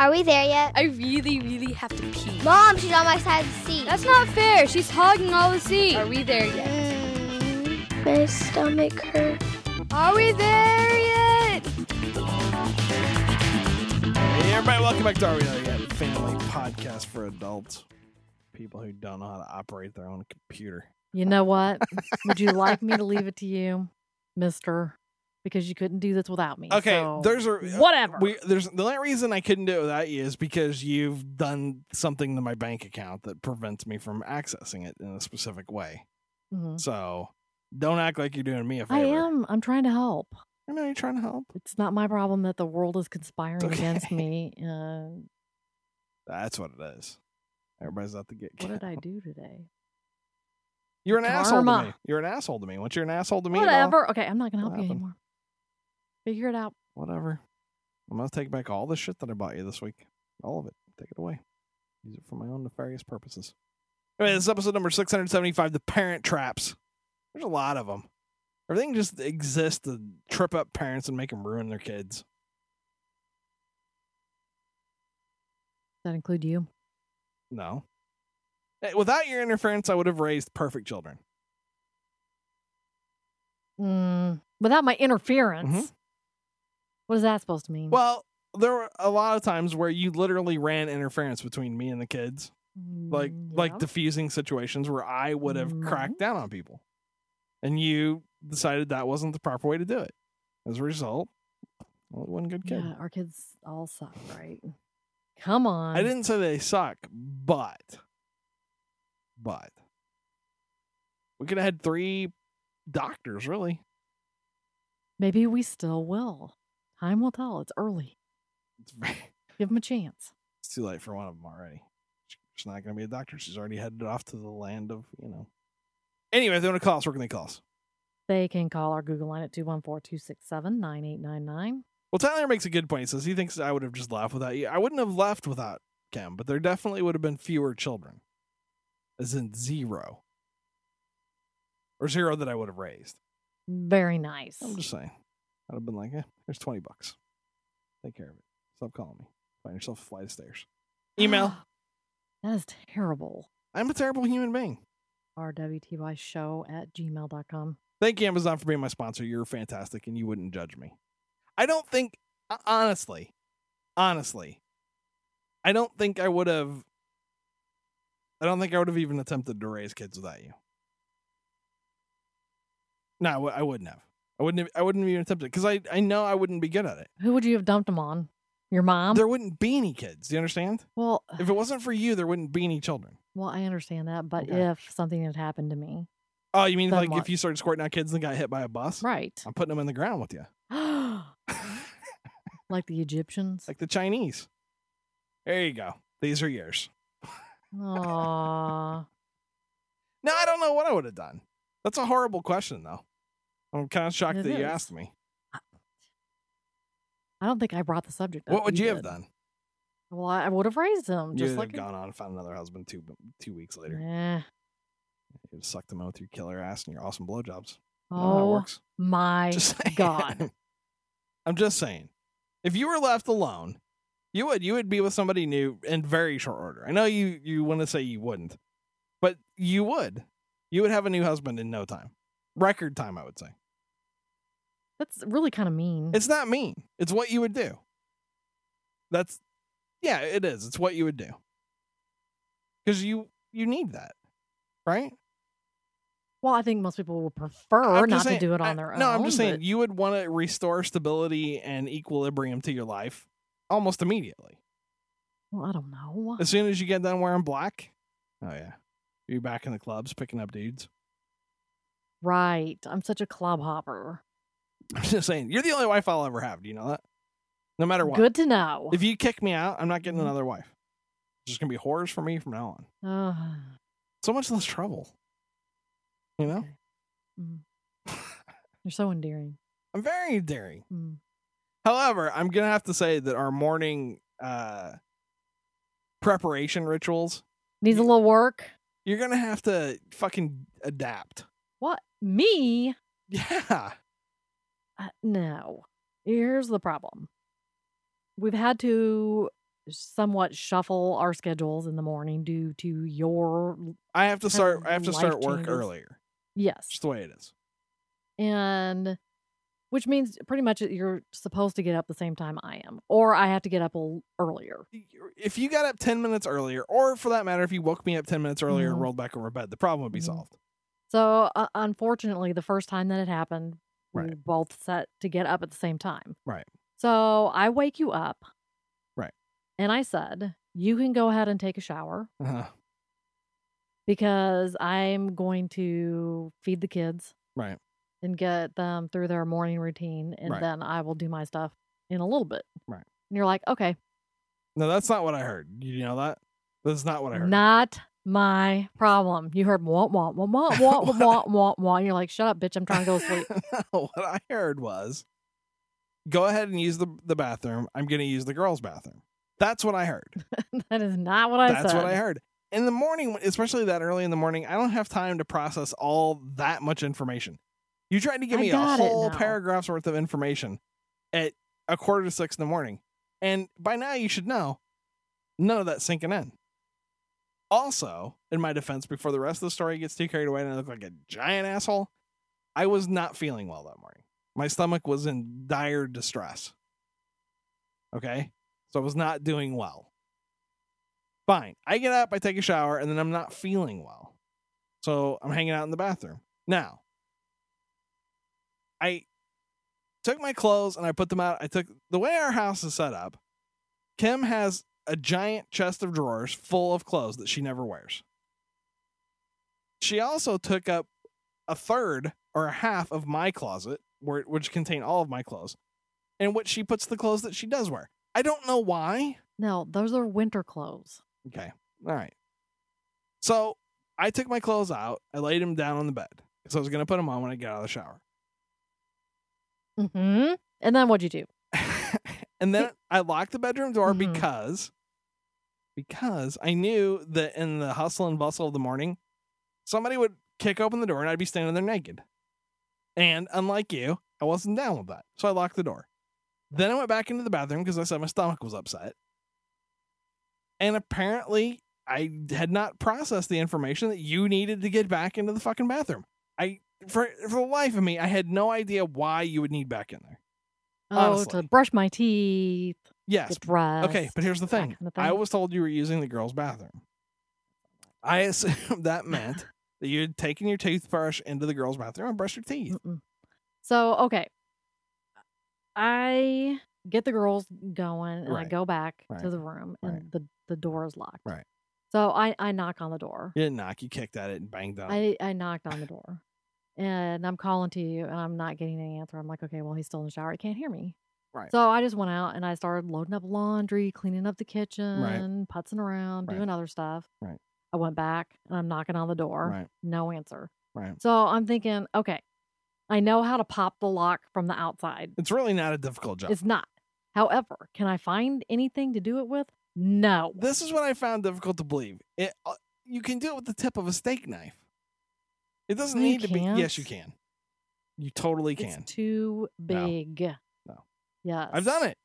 Are we there yet? I really, really have to pee. Mom, she's on my side of the seat. That's not fair. She's hogging all the seat. Are we there yet? Mm, my stomach hurts. Are we there yet? Hey, everybody, welcome back to Are We There Yet? Family podcast for adults. People who don't know how to operate their own computer. You know what? Would you like me to leave it to you, Mister? Because you couldn't do this without me. Okay, so there's a whatever. We, there's the only reason I couldn't do it without you is because you've done something to my bank account that prevents me from accessing it in a specific way. Mhm. So don't act like you're doing me a favor. I am. I'm trying to help. I know you're trying to help. It's not my problem that the world is conspiring Okay. against me. Uh, That's what it is. Everybody's out to get. what did I do today? You're an asshole to me. You're an asshole to me. Once you're an asshole to me, Whatever. Okay, I'm not gonna help you anymore. Figure it out. whatever. I'm gonna take back all the shit that I bought you this week. All of it. Take it away. Use it for my own nefarious purposes. Anyway, this is episode number 675, The Parent Traps. There's a lot of them. Everything just exists to trip up parents and make them ruin their kids. Does that include you? No. Eh, Without your interference, I would have raised perfect children. Mm, without my interference. Mhm. What is that supposed to mean? Well, there were a lot of times where you literally ran interference between me and the kids. like Mm, like yeah. diffusing situations where I would have Mhm. cracked down on people, and you decided that wasn't the proper way to do it. As a result, well, one good kid. Yeah, our kids all suck, right? Come on. I didn't say they suck, but but we could have had three doctors. Really, Maybe we still will. Time will tell. It's early. it's, very, Give them a chance. it's too late for one of them already. She's not going to be a doctor. She's already headed off to the land of you know. Anyway, if they want to call us, where can they call us? They can call our Google line at 214 267 9899. Well, Tyler makes a good point. He says he thinks I would have just left without you. I wouldn't have left without Kim, but there definitely would have been fewer children, as in zero, or zero that I would have raised. Very nice. I'm just saying. I'd have been like, eh, here's 20 bucks. Take care of it. Stop calling me. Find yourself a flight of stairs. Email. that is terrible. I'm a terrible human being. RWTY show at gmail.com. Thank you, Amazon, for being my sponsor. You're fantastic, and you wouldn't judge me. I don't think, uh, honestly, honestly, I don't think I would have. I don't think I would have even attempted to raise kids without you. No, I wouldn't have. I wouldn't. Have, I wouldn't have even it because I I know I wouldn't be good at it. Who would you have dumped them on? Your mom? there wouldn't be any kids. Do you understand? well, If it wasn't for you, there wouldn't be any children. well, I understand that, but Okay. if something had happened to me, Oh, you mean like what? if you started squirting out kids and got hit by a bus? right? I'm putting them in the ground with you, like the Egyptians. like the Chinese. There you go. These are yours. Aww. No, I don't know what I would have done. That's a horrible question, though. I'm kind of shocked It that you asked me. I don't think I brought the subject up. What would you have done? Well, I would have raised You just would like have gone on and found another husband two two weeks later. Eh. You'd have sucked them out with your killer ass and your awesome blowjobs. You know how it Oh my Just. God. I'm just saying. If you were left alone, you would you would be with somebody new in very short order. I know you you want to say you wouldn't, but you would. You would have a new husband in no time. Record time, I would say. That's really kind of mean. It's not mean. It's what you would do. That's yeah, it is. It's what you would do. Cuz you you need that. Right? well, I think most people would prefer not saying- to do it on their own. No, I'm just saying you would want to restore stability and equilibrium to your life almost immediately. Well, I don't know. As soon as you get done wearing black, oh yeah, you're back in the clubs picking up dudes. Right. I'm such a club hopper. I'm just saying, you're the only wife I'll ever have. Do you know that? No matter what. Good to know. If you kick me out, I'm not getting another wife. It's just gonna be whores for me from now on. Uh, So much less trouble. You know. Mm. You're so endearing. I'm very endearing. Mm. However, I'm gonna have to say that our morning uh preparation rituals, Needs a little work. you're gonna have to fucking adapt. What? Me? Yeah. Uh, no. Here's the problem. We've had to somewhat shuffle our schedules in the morning due to your I have to start. I have to start work changes. earlier. yes, Just the way it is. and which means pretty much that you're supposed to get up the same time I am, or I have to get up a l- earlier. If you got up ten minutes earlier, or for that matter, if you woke me up ten minutes earlier and Mhm. rolled back over bed, the problem would be Mhm. solved. So uh, unfortunately, the first time that it happened, Right. were both set to get up at the same time. Right. So I wake you up. Right. And I said, you can go ahead and take a shower Uh-huh. because I'm going to feed the kids Right. and get them through their morning routine, and Right. then I will do my stuff in a little bit. Right. And you're like, okay, No, that's not what I heard. You know that? That's not what I heard. not my problem. You heard wah wah wah wah wah wah wah wah wah. And you're like, shut up, bitch! I'm trying to go to sleep. what I heard was, go ahead and use the the bathroom. I'm going to use the girls' bathroom. That's what I heard. that is not what I heard. That's said. what I heard. In the morning, especially that early in the morning, I don't have time to process all that much information. You tried to give I me a whole paragraph's worth of information at a quarter to six in the morning. And by now you should know none of that's sinking in. Also, in my defense, before the rest of the story gets too carried away and I look like a giant asshole, I was not feeling well that morning. My stomach was in dire distress. Okay? So I was not doing well. Fine. I get up, I take a shower, and then I'm not feeling well. So I'm hanging out in the bathroom. Now, I took my clothes and I put them out. I took the way our house is set up, Kim has a giant chest of drawers full of clothes that she never wears. She also took up a third or a half of my closet, where which contain all of my clothes, in which she puts the clothes that she does wear. I don't know why. No, those are winter clothes. Okay. All right. So I took my clothes out. I laid them down on the bed because I was going to put them on when I get out of the shower. Mm-hmm. And then what'd you do? and then I locked the bedroom door Mhm. because because I knew that in the hustle and bustle of the morning, somebody would kick open the door and I'd be standing there naked. And unlike you, I wasn't down with that. So I locked the door. Then I went back into the bathroom because I said my stomach was upset. And apparently I had not processed the information that you needed to get back into the fucking bathroom. I for for the life of me, I had no idea why you would need back in there. Oh, Honestly. to brush my teeth, Yes. Okay, but here's the thing. kind of I was told you were using the girls' bathroom. I assumed that meant that you had taken your toothbrush into the girls' bathroom and brushed your teeth. Mm-mm. So okay, I get the girls going, and I go back Right. to the room, and Right. the the door is locked. Right. So I I knock on the door. You didn't knock, you kicked at it and banged on I knocked on the door, and I'm calling to you, and I'm not getting any answer. I'm like, okay, well, he's still in the shower. He can't hear me. Right. So I just went out and I started loading up laundry, cleaning up the kitchen, putzing around, Right. doing other stuff. Right. I went back and I'm knocking on the door. Right. No answer. Right. So I'm thinking, okay, I know how to pop the lock from the outside. It's really not a difficult job. It's not. However, can I find anything to do it with? No. this is what I found difficult to believe. It uh, you can do it with the tip of a steak knife. It doesn't you need to be. Yes, you can't. You totally can. It's too big. No. Yes. I've done it.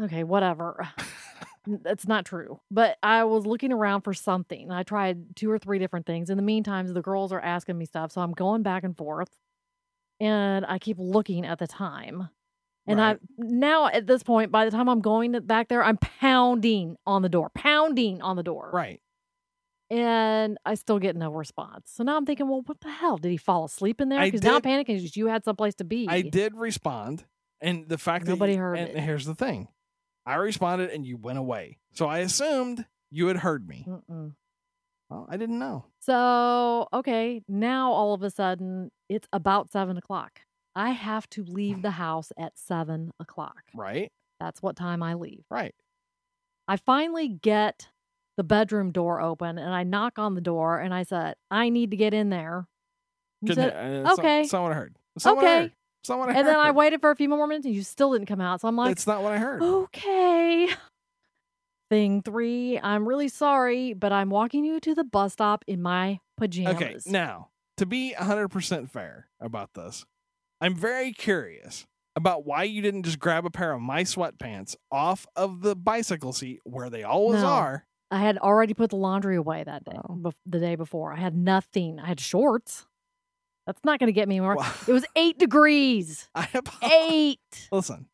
Okay, whatever. That's not true. But I was looking around for something. I tried two or three different things. In the meantime, the girls are asking me stuff. So I'm going back and forth. And I keep looking at the time. And Right. I now at this point, by the time I'm going back there, I'm pounding on the door, pounding on the door. Right. And I still get no response. So now I'm thinking, well, what the hell? Did he fall asleep in there? Because now I'm panicking because you had someplace to be. I did respond, and the fact Nobody that nobody heard and it. here's the thing, I responded, and you went away. So I assumed you had heard me. Mm-mm. Well, I didn't know. So, okay, now all of a sudden it's about seven o'clock. I have to leave the house at seven o'clock. Right. That's what time I leave. Right. I finally get the bedroom door open and I knock on the door and I said, I need to get in there. He said, uh, okay. someone heard. Someone okay. Heard. Someone heard. And then I waited for a few more minutes and you still didn't come out. So I'm like, it's not what I heard. okay. Thing three, I'm really sorry, but I'm walking you to the bus stop in my pajamas. Okay, now to be hundred percent fair about this, I'm very curious about why you didn't just grab a pair of my sweatpants off of the bicycle seat where they always No. are. I had already put the laundry away that day, Oh. bef- the day before. I had nothing. I had shorts. That's not going to get me more. Well, It was eight degrees. I apo- Eight. Listen,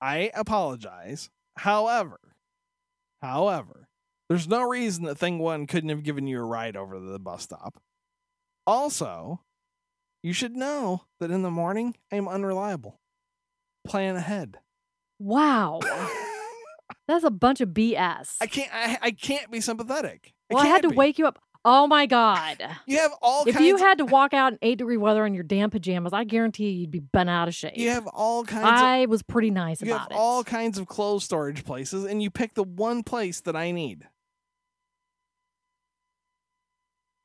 I apologize. However, however, there's no reason that Thing One couldn't have given you a ride over to the bus stop. Also, you should know that in the morning I am unreliable. Plan ahead. Wow. That's a bunch of BS. I can't. I, I can't be sympathetic. well, I had to be. wake you up. Oh my God. You have all If you had to walk out in eight degree weather in your damn pajamas, I guarantee you you'd be bent out of shape. you have all kinds. of, I was pretty nice you have about it. all kinds of clothes storage places, and you pick the one place that I need.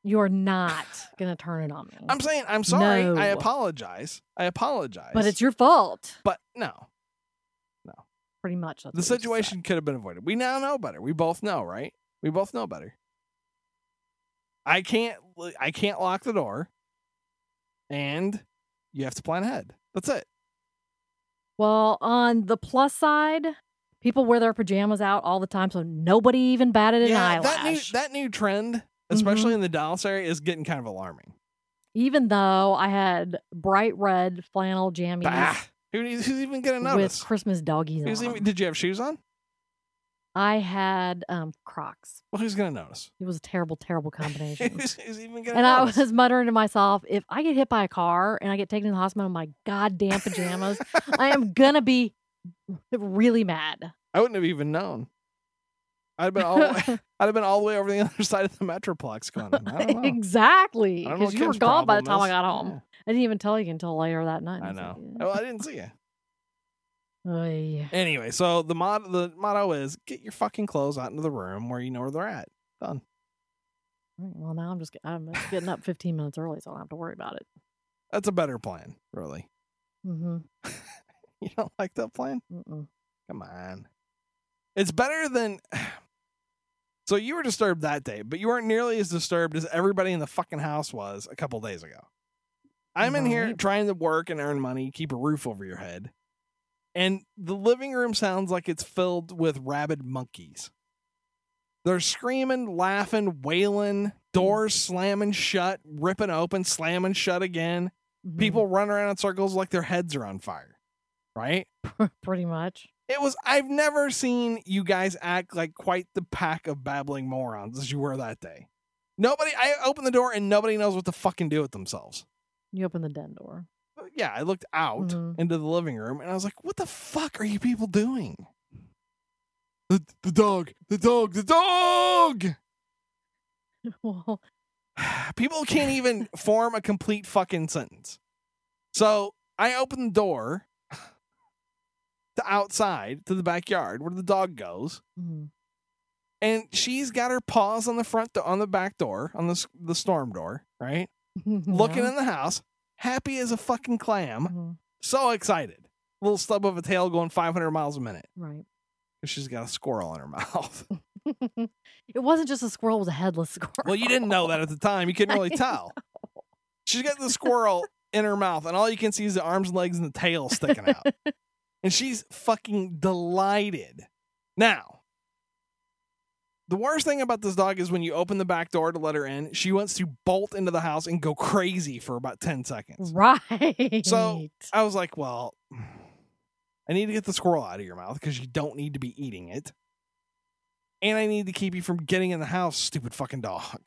You're not going to turn it on me. I'm saying I'm sorry. I apologize. I apologize. but it's your fault. But no, No. Pretty much. the what you said. situation could have been avoided. We now know better. We both know, right? We both know better. I can't. I can't lock the door, and you have to plan ahead. That's it. Well, on the plus side, people wear their pajamas out all the time, so nobody even batted an yeah, eyelash. that new that new trend, especially mm-hmm. in the Dallas area, is getting kind of alarming. even though I had bright red flannel jammies Bah. Who, who's even gonna notice? with? Christmas doggies even, did you have shoes on? I had um Crocs. Well, who's gonna notice? It was a terrible, terrible combination. who's, who's even gonna and I notice? was muttering to myself, if I get hit by a car and I get taken to the hospital in my goddamn pajamas, I am gonna be really mad. I wouldn't have even known. I'd have been all the way, I'd have been all the way over the other side of the metroplex going. I exactly. I Because you were gone by the time problem I got home. I didn't even tell you until later that night. Yeah, I know. Well, I didn't see you. Oy. Anyway, so the mod the motto is get your fucking clothes out into the room where you know where they're at. Done. Right, Well, now I'm just I'm just getting up 15 minutes early, so I don't have to worry about it. That's a better plan, really. Mm-hmm. You don't like that plan? Mm-mm. Come on. It's better than. So you were disturbed that day, but you weren't nearly as disturbed as everybody in the fucking house was a couple days ago. I'm in here trying to work and earn money, keep a roof over your head. And the living room sounds like it's filled with rabid monkeys. They're screaming, laughing, wailing, doors slamming shut, ripping open, slamming shut again. Mhm. People run around in circles like their heads are on fire. Right? pretty much. It was I've never seen you guys act like quite the pack of babbling morons as you were that day. Nobody I opened the door and nobody knows what to fucking do with themselves. You open the den door. Yeah, I looked out Mhm. into the living room and I was like, what the fuck are you people doing? The, the dog, the dog, the dog. well, People can't even form a complete fucking sentence. So I open the door to outside to the backyard where the dog goes. mhm. and she's got her paws on the front do- on the back door on the s- the storm door right looking Yeah. in the house happy as a fucking clam Mhm. so excited little stub of a tail going 500 miles a minute Right. She's got a squirrel in her mouth it wasn't just a squirrel; it was a headless squirrel. well you didn't know that at the time you couldn't really tell she's got the squirrel in her mouth and all you can see is the arms and legs and the tail sticking out and she's fucking delighted. Now, the worst thing about this dog is when you open the back door to let her in, she wants to bolt into the house and go crazy for about 10 seconds. Right. So I was like, well, I need to get the squirrel out of your mouth because you don't need to be eating it. And I need to keep you from getting in the house, stupid fucking dog.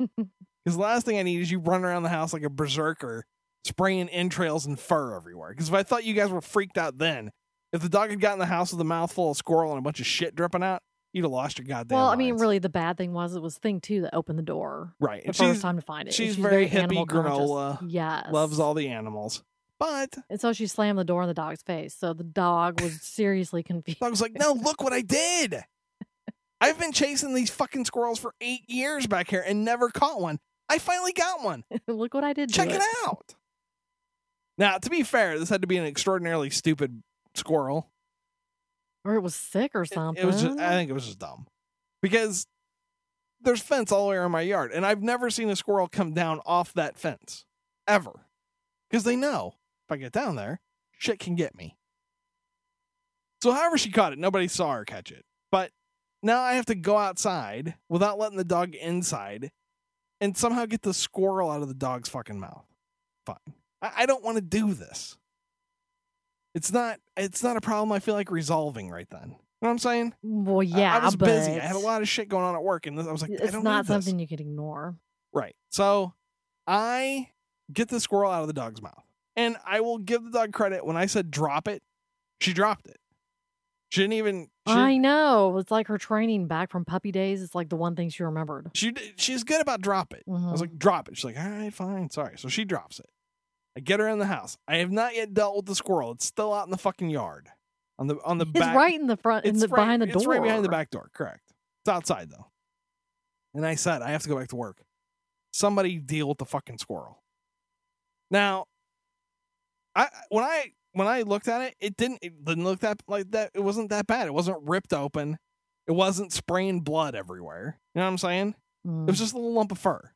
Because the last thing I need is you running around the house like a berserker, spraying entrails and fur everywhere. Because if I thought you guys were freaked out then, if the dog had gotten in the house with a mouthful of squirrel and a bunch of shit dripping out, you'd have lost your goddamn well, I mean, minds. really, the bad thing was it was thing two that opened the door right. the And first she's time to find it. she's very hippie animal conscious. granola, Yes. loves all the animals. But And so she slammed the door in the dog's face. So the dog was seriously confused. Was like, no, look what I did. I've been chasing these fucking squirrels for eight years back here and never caught one. I finally got one. Look what I did. to Check it out. Now, to be fair, this had to be an extraordinarily stupid squirrel. Or it was sick or It- something. It was just, I think it was just dumb. Because there's fence all the way around my yard, and I've never seen a squirrel come down off that fence. Ever. Because they know if I get down there, shit can get me. So, however she caught it, nobody saw her catch it. But now I have to go outside without letting the dog inside and somehow get the squirrel out of the dog's fucking mouth. Fine. I, I don't want to do this. It's not. It's not a problem. I feel like resolving right then. You know what I'm saying? Well, yeah, I, was but busy. I had a lot of shit going on at work, and I was like, I it's not something you could ignore. Right. So I get the squirrel out of the dog's mouth. And I will give the dog credit when I said drop it, she dropped it. She didn't even she, I know. It's like her training back from puppy days. It's like the one thing she remembered. she she's good about drop it. I was Mhm. like, drop it. She's like, all right, fine, sorry. So she drops it. I get her in the house. I have not yet dealt with the squirrel. It's still out in the fucking yard. On the on the It's back right in the front, in it's the right, behind the door. It's right behind the back door, correct. It's outside though. And I said, I have to go back to work. Somebody deal with the fucking squirrel. Now, I when I when I looked at it, it didn't it didn't look that like that. It wasn't that bad. It wasn't ripped open. It wasn't spraying blood everywhere. You know what I'm saying? Mm. It was just a little lump of fur.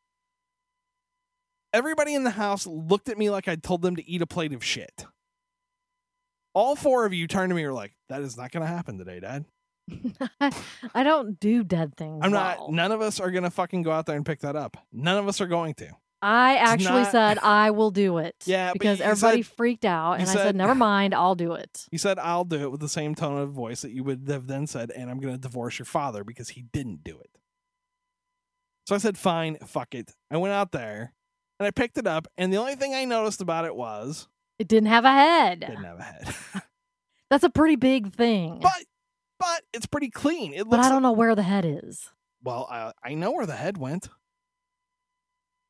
Everybody in the house looked at me like I'd told them to eat a plate of shit. All four of you turned to me and were like, that is not going to happen today, Dad. I don't do dead things. I'm not, well. none of us are going to fucking go out there and pick that up. None of us are going to. I actually not- said I will do it. Yeah, because everybody said- freaked out, and I said- said, "Never mind, I'll do it." You said, I'll do it with the same tone of voice that you would have then said, and I'm going to divorce your father because he didn't do it. So I said, fine, fuck it. I went out there and I picked it up, and the only thing I noticed about it was It didn't have a head. didn't have a head. That's a pretty big thing. but but it's pretty clean. It looks But I don't know where the head is. well, I, I know where the head went.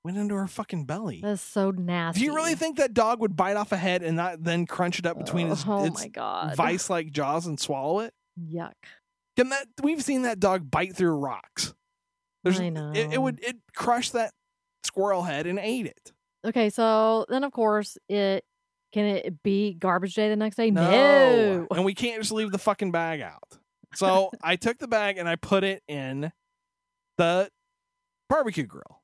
Went into her fucking belly. That's so nasty. Do you really think that dog would bite off a head and not then crunch it up between uh, his, Oh its my god! vice-like jaws and swallow it? Yuck. Can that we've seen that dog bite through rocks. There's I It, it would it crushed that squirrel head and ate it. Okay, so then of course it can it be garbage day the next day? No. And we can't just leave the fucking bag out. So I took the bag and I put it in the barbecue grill.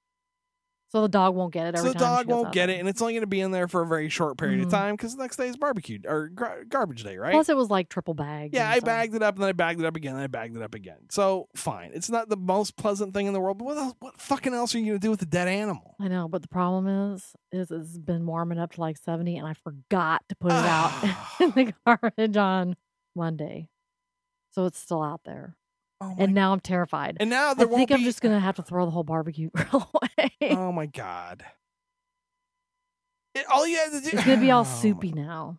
So the dog won't get it So the dog won't get it, and it's only going to be in there for a very short period of Mhm. time because the next day is barbecue or gar- garbage day, right? Plus, it was like triple bagged. yeah, I bagged it up and then I bagged it up again and I bagged it up again. So fine, it's not the most pleasant thing in the world, but what else, what fucking else are you going to do with a dead animal? I know, but the problem is, is it's been warming up to like seventy, and I forgot to put it out in the garbage on Monday, so it's still out there. Oh And now I'm terrified. and now I there won't think I'm be- just gonna have to throw the whole barbecue grill away. Oh my god! It, all you have to do it's gonna be all Oh my- soupy now.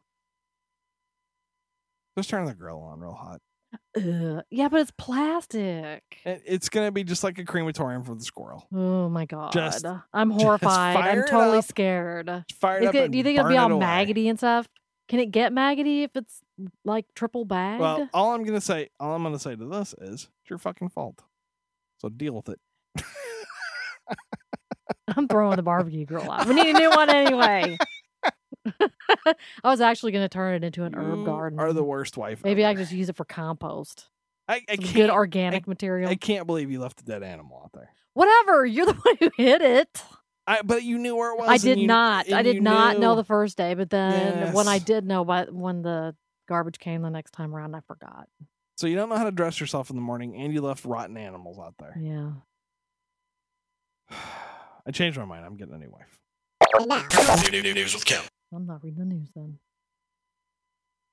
Just turn the grill on real hot. Ugh. Yeah, but it's plastic. It- it's going to be just like a crematorium for the squirrel. Oh my god! Just- I'm horrified. fire I'm totally up. scared. Just fire it Is up it- and do you think it'll be all away. maggoty and stuff? Can it get maggoty if it's like triple bagged? Well, all I'm gonna say, all I'm gonna say to this is, it's your fucking fault. So deal with it. I'm throwing the barbecue grill out. We need a new one anyway. I was actually going to turn it into an herb You garden. Are the worst wife. Maybe I ever. can just use it for compost. I, I can't. good organic material. I can't believe you left a dead animal out there. Whatever. You're the one who hit it. I but you knew where it was. I did you- not. I did not know the first day, but then when I did know, but when the garbage came the next time around, I forgot. So you don't know how to dress yourself in the morning, and you left rotten animals out there. Yeah. I changed my mind. I'm getting a new wife. I'm not reading the news then.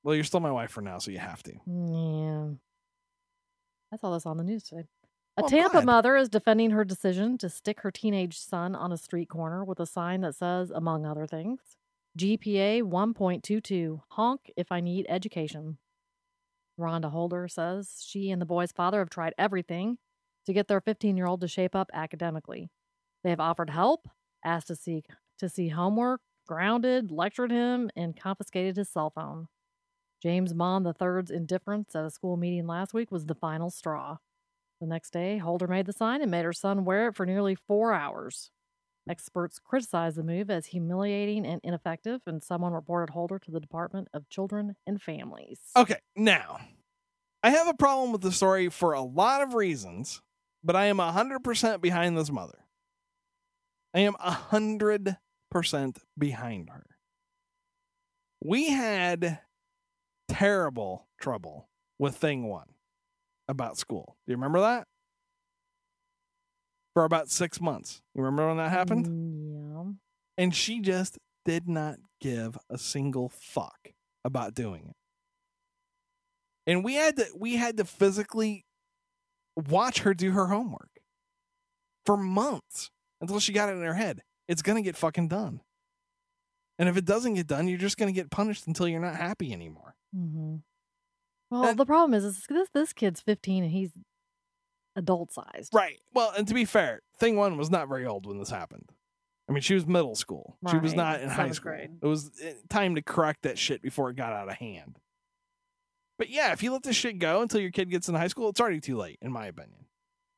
Well, you're still my wife for now, so you have to. Yeah. I saw this on the news today. A I'm Tampa glad. mother is defending her decision to stick her teenage son on a street corner with a sign that says, among other things, GPA 1.22, honk if I need education. Rhonda Holder says she and the boy's father have tried everything to get their 15 year old to shape up academically. They have offered help, asked to see, to see homework, grounded, lectured him, and confiscated his cell phone. James Mon III's indifference at a school meeting last week was the final straw. The next day, Holder made the sign and made her son wear it for nearly four hours. Experts criticized the move as humiliating and ineffective, and someone reported Holder to the Department of Children and Families. Okay, now I have a problem with the story for a lot of reasons, but I am hundred percent behind this mother. I am hundred percent behind her. we had terrible trouble with thing one about school. Do you remember that? For about six months. You remember when that happened? Mm, And she just did not give a single fuck about doing it. And we had to we had to physically watch her do her homework for months until she got it in her head. It's gonna get fucking done. And if it doesn't get done, you're just gonna get punished until you're not happy anymore. Yeah. hmm Well, the problem is, is this this kid's 15 and he's adult sized. Right. Well, and to be fair, thing one was not very old when this happened. I mean, she was middle school. She was not in high school. grade. It was eh, time to correct that shit before it got out of hand. But yeah, if you let this shit go until your kid gets in high school, it's already too late, in my opinion.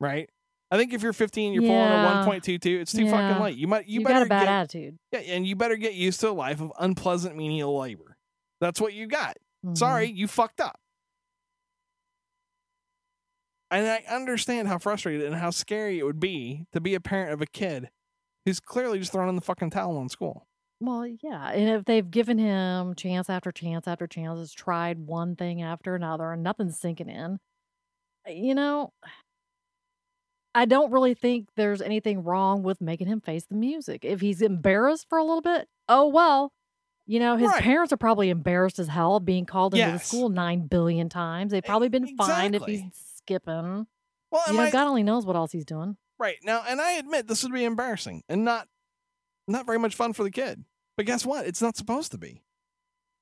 Right? I think if you're 15, you're pulling Yeah. a 1.22. It's too Yeah. fucking late. You might you, You, better got a bad get, attitude. yeah, and you better get used to a life of unpleasant menial labor. That's what you got. Mhm. Sorry, you fucked up. And I understand how frustrated and how scary it would be to be a parent of a kid who's clearly just throwing in the fucking towel on school. Well, yeah. And if they've given him chance after chance after chance, has tried one thing after another and nothing's sinking in, you know, I don't really think there's anything wrong with making him face the music. If he's embarrassed for a little bit, oh well. You know, his Right. parents are probably embarrassed as hell being called into the school nine billion times. They've probably been fined if he's skipping. Well, You know, I- God only knows what else he's doing. right now, and I admit this would be embarrassing and not not very much fun for the kid. But guess what? It's not supposed to be.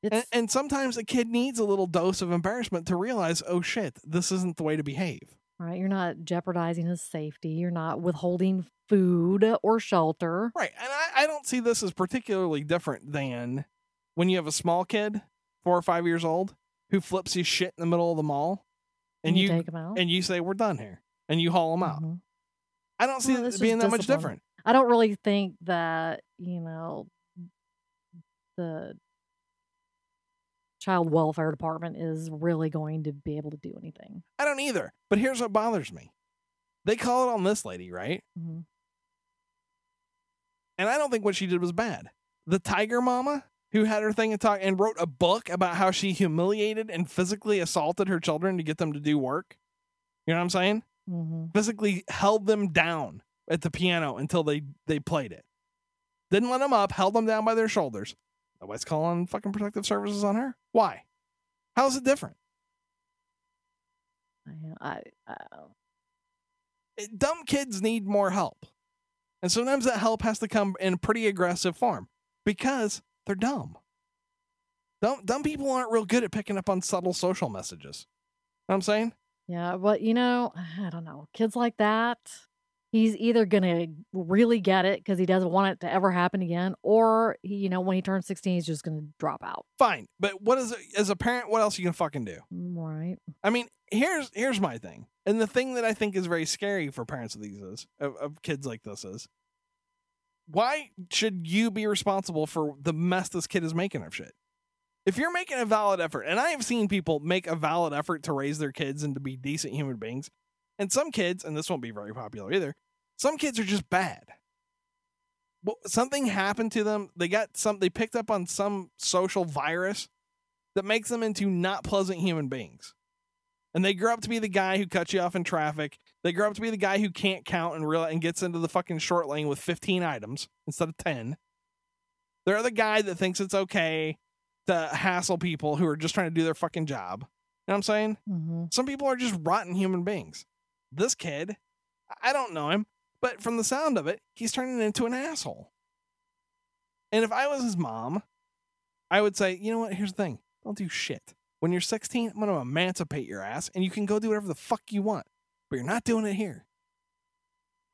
And, and sometimes a kid needs a little dose of embarrassment to realize, oh shit, this isn't the way to behave. right. You're not jeopardizing his safety. You're not withholding food or shelter. Right. And I, I don't see this as particularly different than when you have a small kid, four or five years old, who flips his shit in the middle of the mall and you, take him out. and you say, We're done here. And you haul them out. Mhm. I don't see Well, it being that much different. I don't really think that, you know, the child welfare department is really going to be able to do anything. I don't either. But here's what bothers me. They call it on this lady, right? hmm And I don't think what she did was bad. The tiger mama who had her thing and talk and wrote a book about how she humiliated and physically assaulted her children to get them to do work. You know what I'm saying? hmm Physically held them down at the piano until they they played it. Didn't let them up, held them down by their shoulders. Nobody's calling fucking protective services on her. Why? How is it different? I, I, I, dumb kids need more help. And sometimes that help has to come in pretty aggressive form because they're dumb. Dumb, dumb people aren't real good at picking up on subtle social messages. Know what I'm saying? yeah, but you know, I don't know. Kids like that, he's either going to really get it because he doesn't want it to ever happen again, or, he, you know, when he turns 16, he's just going to drop out. Fine. But what is it as a parent, what else you can fucking do? Mm, Right. I mean, here's here's my thing. And the thing that I think is very scary for parents of these is of, of kids like this is why should you be responsible for the mess this kid is making of shit? If you're making a valid effort, and I have seen people make a valid effort to raise their kids and to be decent human beings, and some kids, and this won't be very popular either, some kids are just bad. Well, something happened to them. They got some. They picked up on some social virus that makes them into not pleasant human beings. And they grow up to be the guy who cuts you off in traffic. They grow up to be the guy who can't count and real and gets into the fucking short lane with 15 items instead of 10. They're the guy that thinks it's okay to hassle people who are just trying to do their fucking job. You know what I'm saying? hmm Some people are just rotten human beings. This kid, I don't know him, but from the sound of it, he's turning into an asshole. And if I was his mom, I would say, you know what? Here's the thing don't do shit. When you're 16, I'm going to emancipate your ass and you can go do whatever the fuck you want, but you're not doing it here.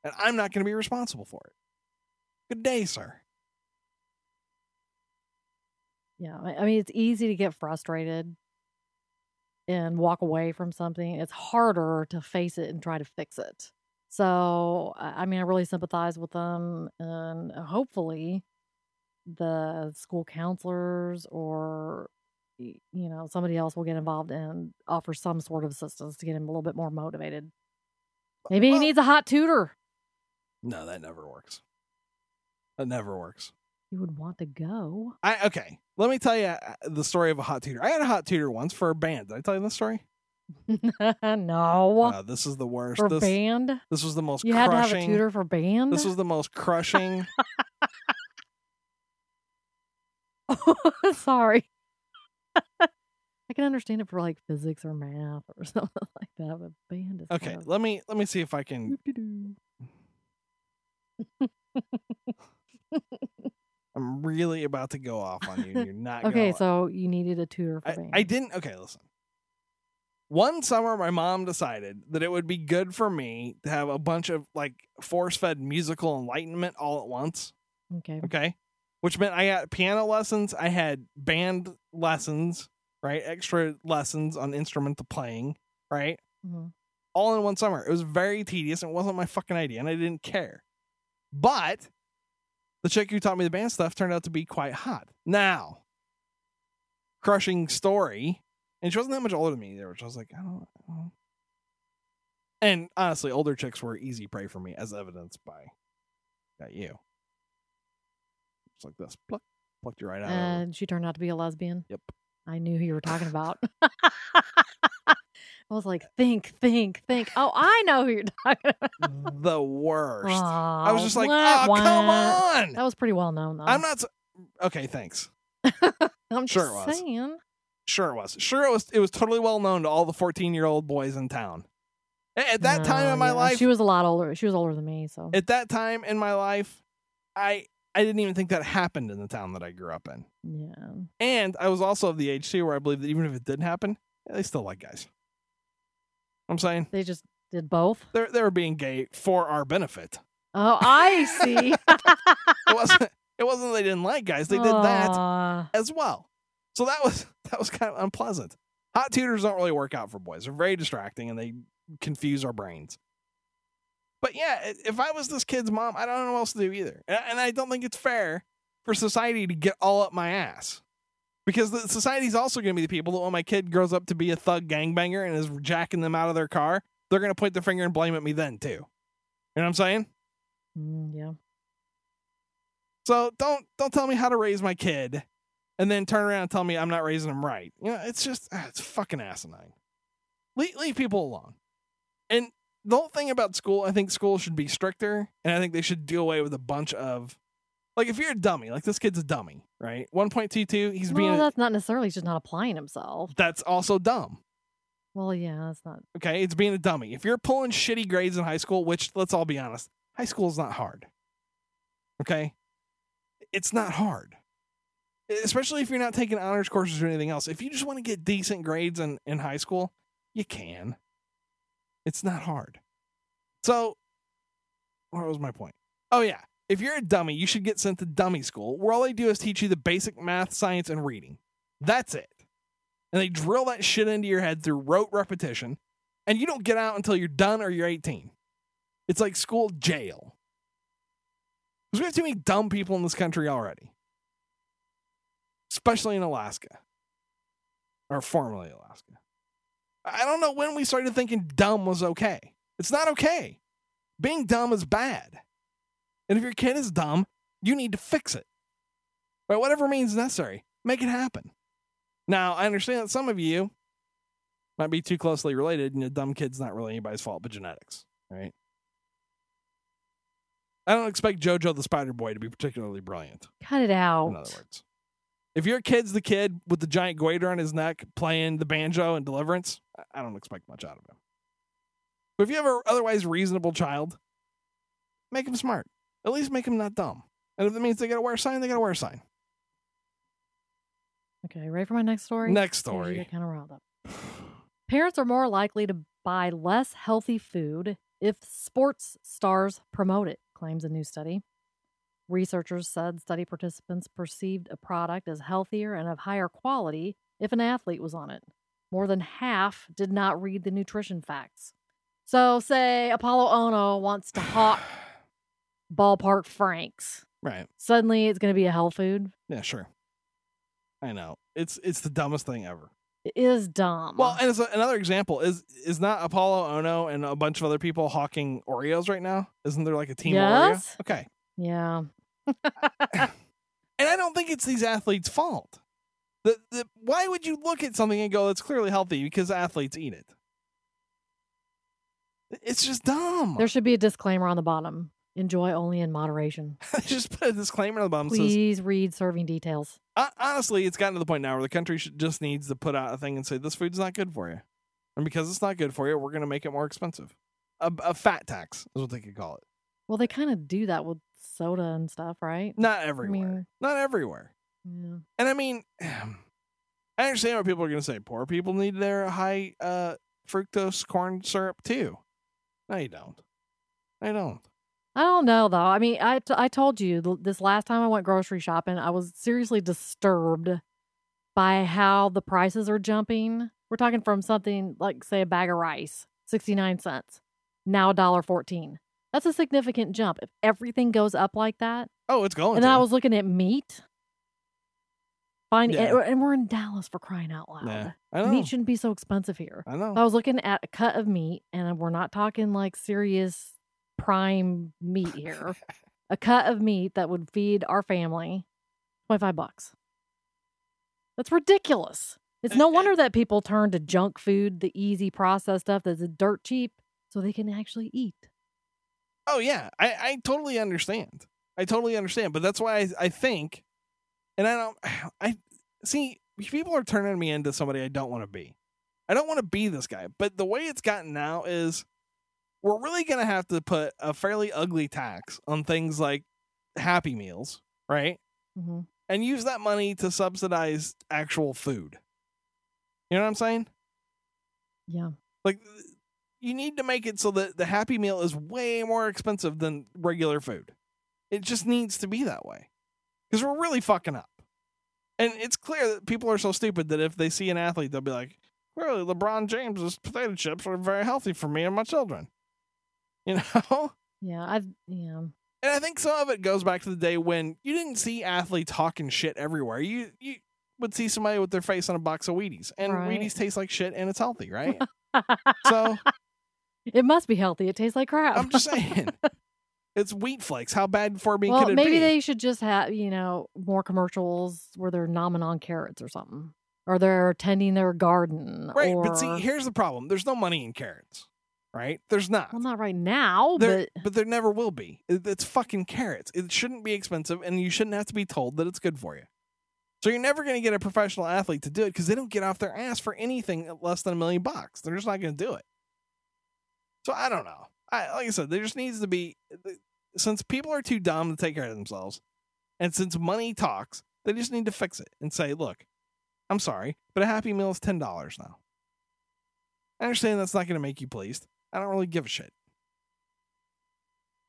And I'm not going to be responsible for it. Good day, sir. Yeah, I mean, it's easy to get frustrated and walk away from something. It's harder to face it and try to fix it. So, I mean, I really sympathize with them, and hopefully, the school counselors or you know somebody else will get involved and offer some sort of assistance to get him a little bit more motivated. Maybe he needs a hot tutor. No, that never works. That never works. you would want to go. I okay. Let me tell you uh, the story of a hot tutor. I had a hot tutor once for a band. Did I tell you this story? no. Uh, this is the worst. for this, band? this was the most You had to crushing. have a tutor for band? This was the most crushing. Sorry. I can understand it for like physics or math or something like that, but band is Okay, kind of- let me let me see if I can. I'm really about to go off on you. You're not. Okay, so you needed a tutor for I, band. I didn't. Okay, listen. One summer, my mom decided that it would be good for me to have a bunch of like force fed musical enlightenment all at once. Okay. Okay. Which meant I got piano lessons, I had band lessons, right? Extra lessons on instrumental playing, right? Mhm. All in one summer. It was very tedious and it wasn't my fucking idea and I didn't care. But the chick who taught me the band stuff turned out to be quite hot. Now, crushing story. And she wasn't that much older than me either, which I was like, I don't know. And honestly, older chicks were easy prey for me, as evidenced by got you. Like this. Pluck. Plucked you right out And she turned out to be a lesbian. Yep. I knew who you were talking about. I was like, think, think, think. Oh, I know who you're talking about. the worst. I was Oh, just like, wah, oh, come on. That was pretty well known, though. I'm not. s- Okay, thanks. I'm sure just it was. saying. Sure it was. Sure it was. It was totally well known to all the 14 year old boys in town. At that time in my yeah, life, she was a lot older. She was older than me, so at that time in my life, I I didn't even think that happened in the town that I grew up in. yeah. And I was also of the age too where I believe that even if it didn't happen, they still like guys. I'm saying They just did both. they they were being gay for our benefit. Oh, I see. It wasn't it wasn't they didn't like guys. They did that as well. So that was that was kind of unpleasant. Hot tutors don't really work out for boys. They're very distracting and they confuse our brains. But yeah, if I was this kid's mom, I don't know what else to do either. And I don't think it's fair for society to get all up my ass. Because the society's also going to be the people that when my kid grows up to be a thug gangbanger and is jacking them out of their car, they're going to point their finger and blame at me then too. You know what I'm saying? Mm, yeah. So don't don't tell me how to raise my kid, and then turn around and tell me I'm not raising him right. You know, it's just ah, it's fucking asinine. Leave, leave people alone. And the whole thing about school, I think school should be stricter, and I think they should do away with a bunch of like if you're a dummy, like this kid's a dummy, right? One point two two, he's being Well, that's not necessarily he's just not applying himself. that's also dumb. Well, yeah, that's not. Okay, it's being a dummy. If you're pulling shitty grades in high school, which let's all be honest, high school is not hard. Okay, it's not hard, especially if you're not taking honors courses or anything else. If you just want to get decent grades in in high school, you can. It's not hard. So, what was my point? Oh yeah, if you're a dummy, you should get sent to dummy school, where all they do is teach you the basic math, science, and reading. That's it and they drill that shit into your head through rote repetition, and you don't get out until you're done or you're 18. It's like school jail. Because we have too many dumb people in this country already, especially in Alaska, or formerly Alaska. I don't know when we started thinking dumb was okay. It's not okay. Being dumb is bad. And if your kid is dumb, you need to fix it. By whatever means necessary, make it happen. Now, I understand that some of you might be too closely related, and a dumb kid's not really anybody's fault but genetics, right? I don't expect JoJo the Spider Boy to be particularly brilliant, Cut it out. in other words. If your kid's the kid with the giant goiter on his neck playing the banjo in Deliverance, I- don't expect much out of him. But if you have an otherwise reasonable child, make him smart. At least make him not dumb. And if it means they gotta wear a sign, they gotta wear a sign. Okay, ready for my next story? Next story. kind of riled up. Parents are more likely to buy less healthy food if sports stars promote it, claims a new study. Researchers said study participants perceived a product as healthier and of higher quality if an athlete was on it. More than half did not read the nutrition facts. So, say Apolo Ohno wants to hawk ballpark Franks. Right. Suddenly, it's going to be a health food. Yeah, sure. I know. It's it's the dumbest thing ever. It is dumb. Well, and it's a, another example is is not Apolo Ohno and a bunch of other people hawking Oreos right now? Isn't there like a team Yes. Oreo? Okay. yeah. And I don't think it's these athletes' fault. The, the, why would you look at something and go, that's clearly healthy because athletes eat it? It's just dumb. There should be a disclaimer on the bottom. Enjoy only in moderation. just put a disclaimer on the bottom that says, Please read serving details. "Hon- honestly, it's gotten to the point now where the country should, just needs to put out a thing and say, this food's not good for you. And because it's not good for you, we're going to make it more expensive. A, a fat tax is what they could call it. Well, they kind of do that with soda and stuff, right? Not everywhere. mean- not everywhere. Yeah. And I mean, I understand what people are going to say. Poor people need their high uh, fructose corn syrup too. No, you don't. I don't. I don't know though. I mean, I, t- I told you th- this last time I went grocery shopping, I was seriously disturbed by how the prices are jumping. We're talking from something like, say, a bag of rice, 69 cents, now $1.14. That's a significant jump. If everything goes up like that, Oh, it's going. and. I was looking at meat, finding, Yeah. and, and we're in Dallas for crying out loud. I know. Meat shouldn't be so expensive here. I know. I was looking at a cut of meat, and we're not talking like serious prime meat here. a cut of meat that would feed our family, twenty five bucks. That's ridiculous. It's no wonder that people turn to junk food, the easy processed stuff that's dirt cheap, so they can actually eat. Oh yeah, I, I totally understand. I totally understand, but that's why I, I think, and I don't. I see people are turning me into somebody I don't want to be. I don't want to be this guy, but the way it's gotten now is we're really going to have to put a fairly ugly tax on things like Happy Meals, right? hmm And use that money to subsidize actual food. You know what I'm saying? Yeah. Like you need to make it so that the happy meal is way more expensive than regular food. It just needs to be that way. Cuz we're really fucking up. And it's clear that people are so stupid that if they see an athlete they'll be like, "Really, LeBron James's potato chips are very healthy for me and my children." You know? Yeah. I've, yeah. And I think some of it goes back to the day when you didn't see athletes talking shit everywhere. You you would see somebody with their face on a box of Wheaties, and Right. Wheaties taste like shit and it's healthy, right? so it must be healthy. It tastes like crap. I'm just saying. It's wheat flakes. How bad for me well, could it maybe be? Maybe they should just have, you know, more commercials where they're nomming on carrots or something. Or they're tending their garden. right, or, but see, here's the problem. There's no money in carrots. Right? There's not. Well, not right now, there, but but there never will be. It- It's fucking carrots. It shouldn't be expensive, and you shouldn't have to be told that it's good for you. So you're never going to get a professional athlete to do it because they don't get off their ass for anything less than a million bucks. They're just not going to do it. So I don't know. I like I said, there just needs to be since people are too dumb to take care of themselves, and since money talks, they just need to fix it and say, "Look, I'm sorry, but a Happy Meal is ten dollars now." I understand that's not going to make you pleased. I don't really give a shit.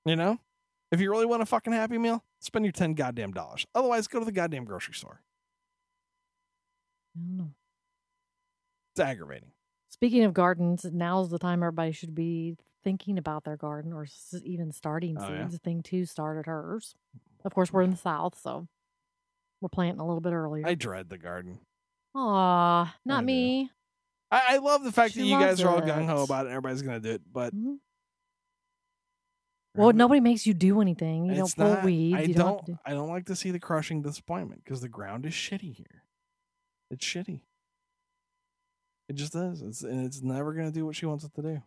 You know, if you really want a fucking Happy Meal, spend your ten goddamn dollars. Otherwise, go to the goddamn grocery store. I don't know. It's aggravating. Speaking of gardens, now's the time everybody should be thinking about their garden or s- even starting Oh, yeah? seeds. Thing two started hers. Of course, we're in the south, so we're planting a little bit earlier. I dread the garden. Aw, not I me. I, I love the fact She that you guys are all gung ho about it. Everybody's gonna do it, but Mhm. Well, nobody makes you do anything. You don't pull not- weeds. I you don't. don't. do- I don't like to see the crushing disappointment because the ground is shitty here. It's shitty. It just is. It's and it's never gonna do what she wants it to do.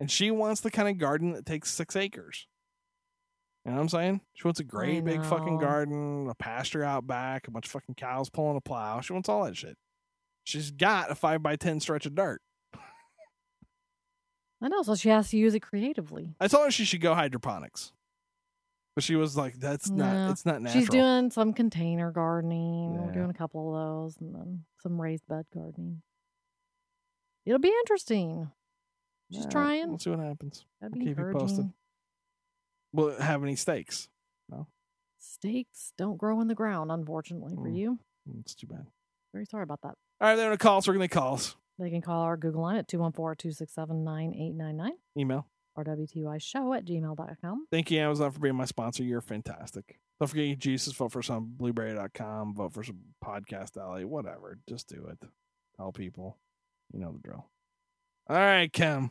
And she wants the kind of garden that takes six acres. You know what I'm saying? She wants a great big fucking garden, a pasture out back, a bunch of fucking cows pulling a plow. She wants all that shit. She's got a five by ten stretch of dirt. I know, so she has to use it creatively. I told her she should go hydroponics. But she was like, that's not it's not natural. She's doing some container gardening. We're doing a couple of those, and then some raised bed gardening. It'll be interesting. All right, trying. We'll see what happens. That'd I'll be keep you encouraging. posted. Will it have any stakes? Steaks don't grow in the ground, unfortunately for Mm. you. It's too bad. Very sorry about that. All right, they're gonna call us. We're gonna call us. They can call our Google line at 214 267 9899 Email. or WTY show at gmail.com. Thank you, Amazon, for being my sponsor. You're fantastic. Don't forget your juices. Vote for some blueberry.com. Vote for some podcast alley. Whatever. Just do it. Tell people. You know the drill. All right, Kim.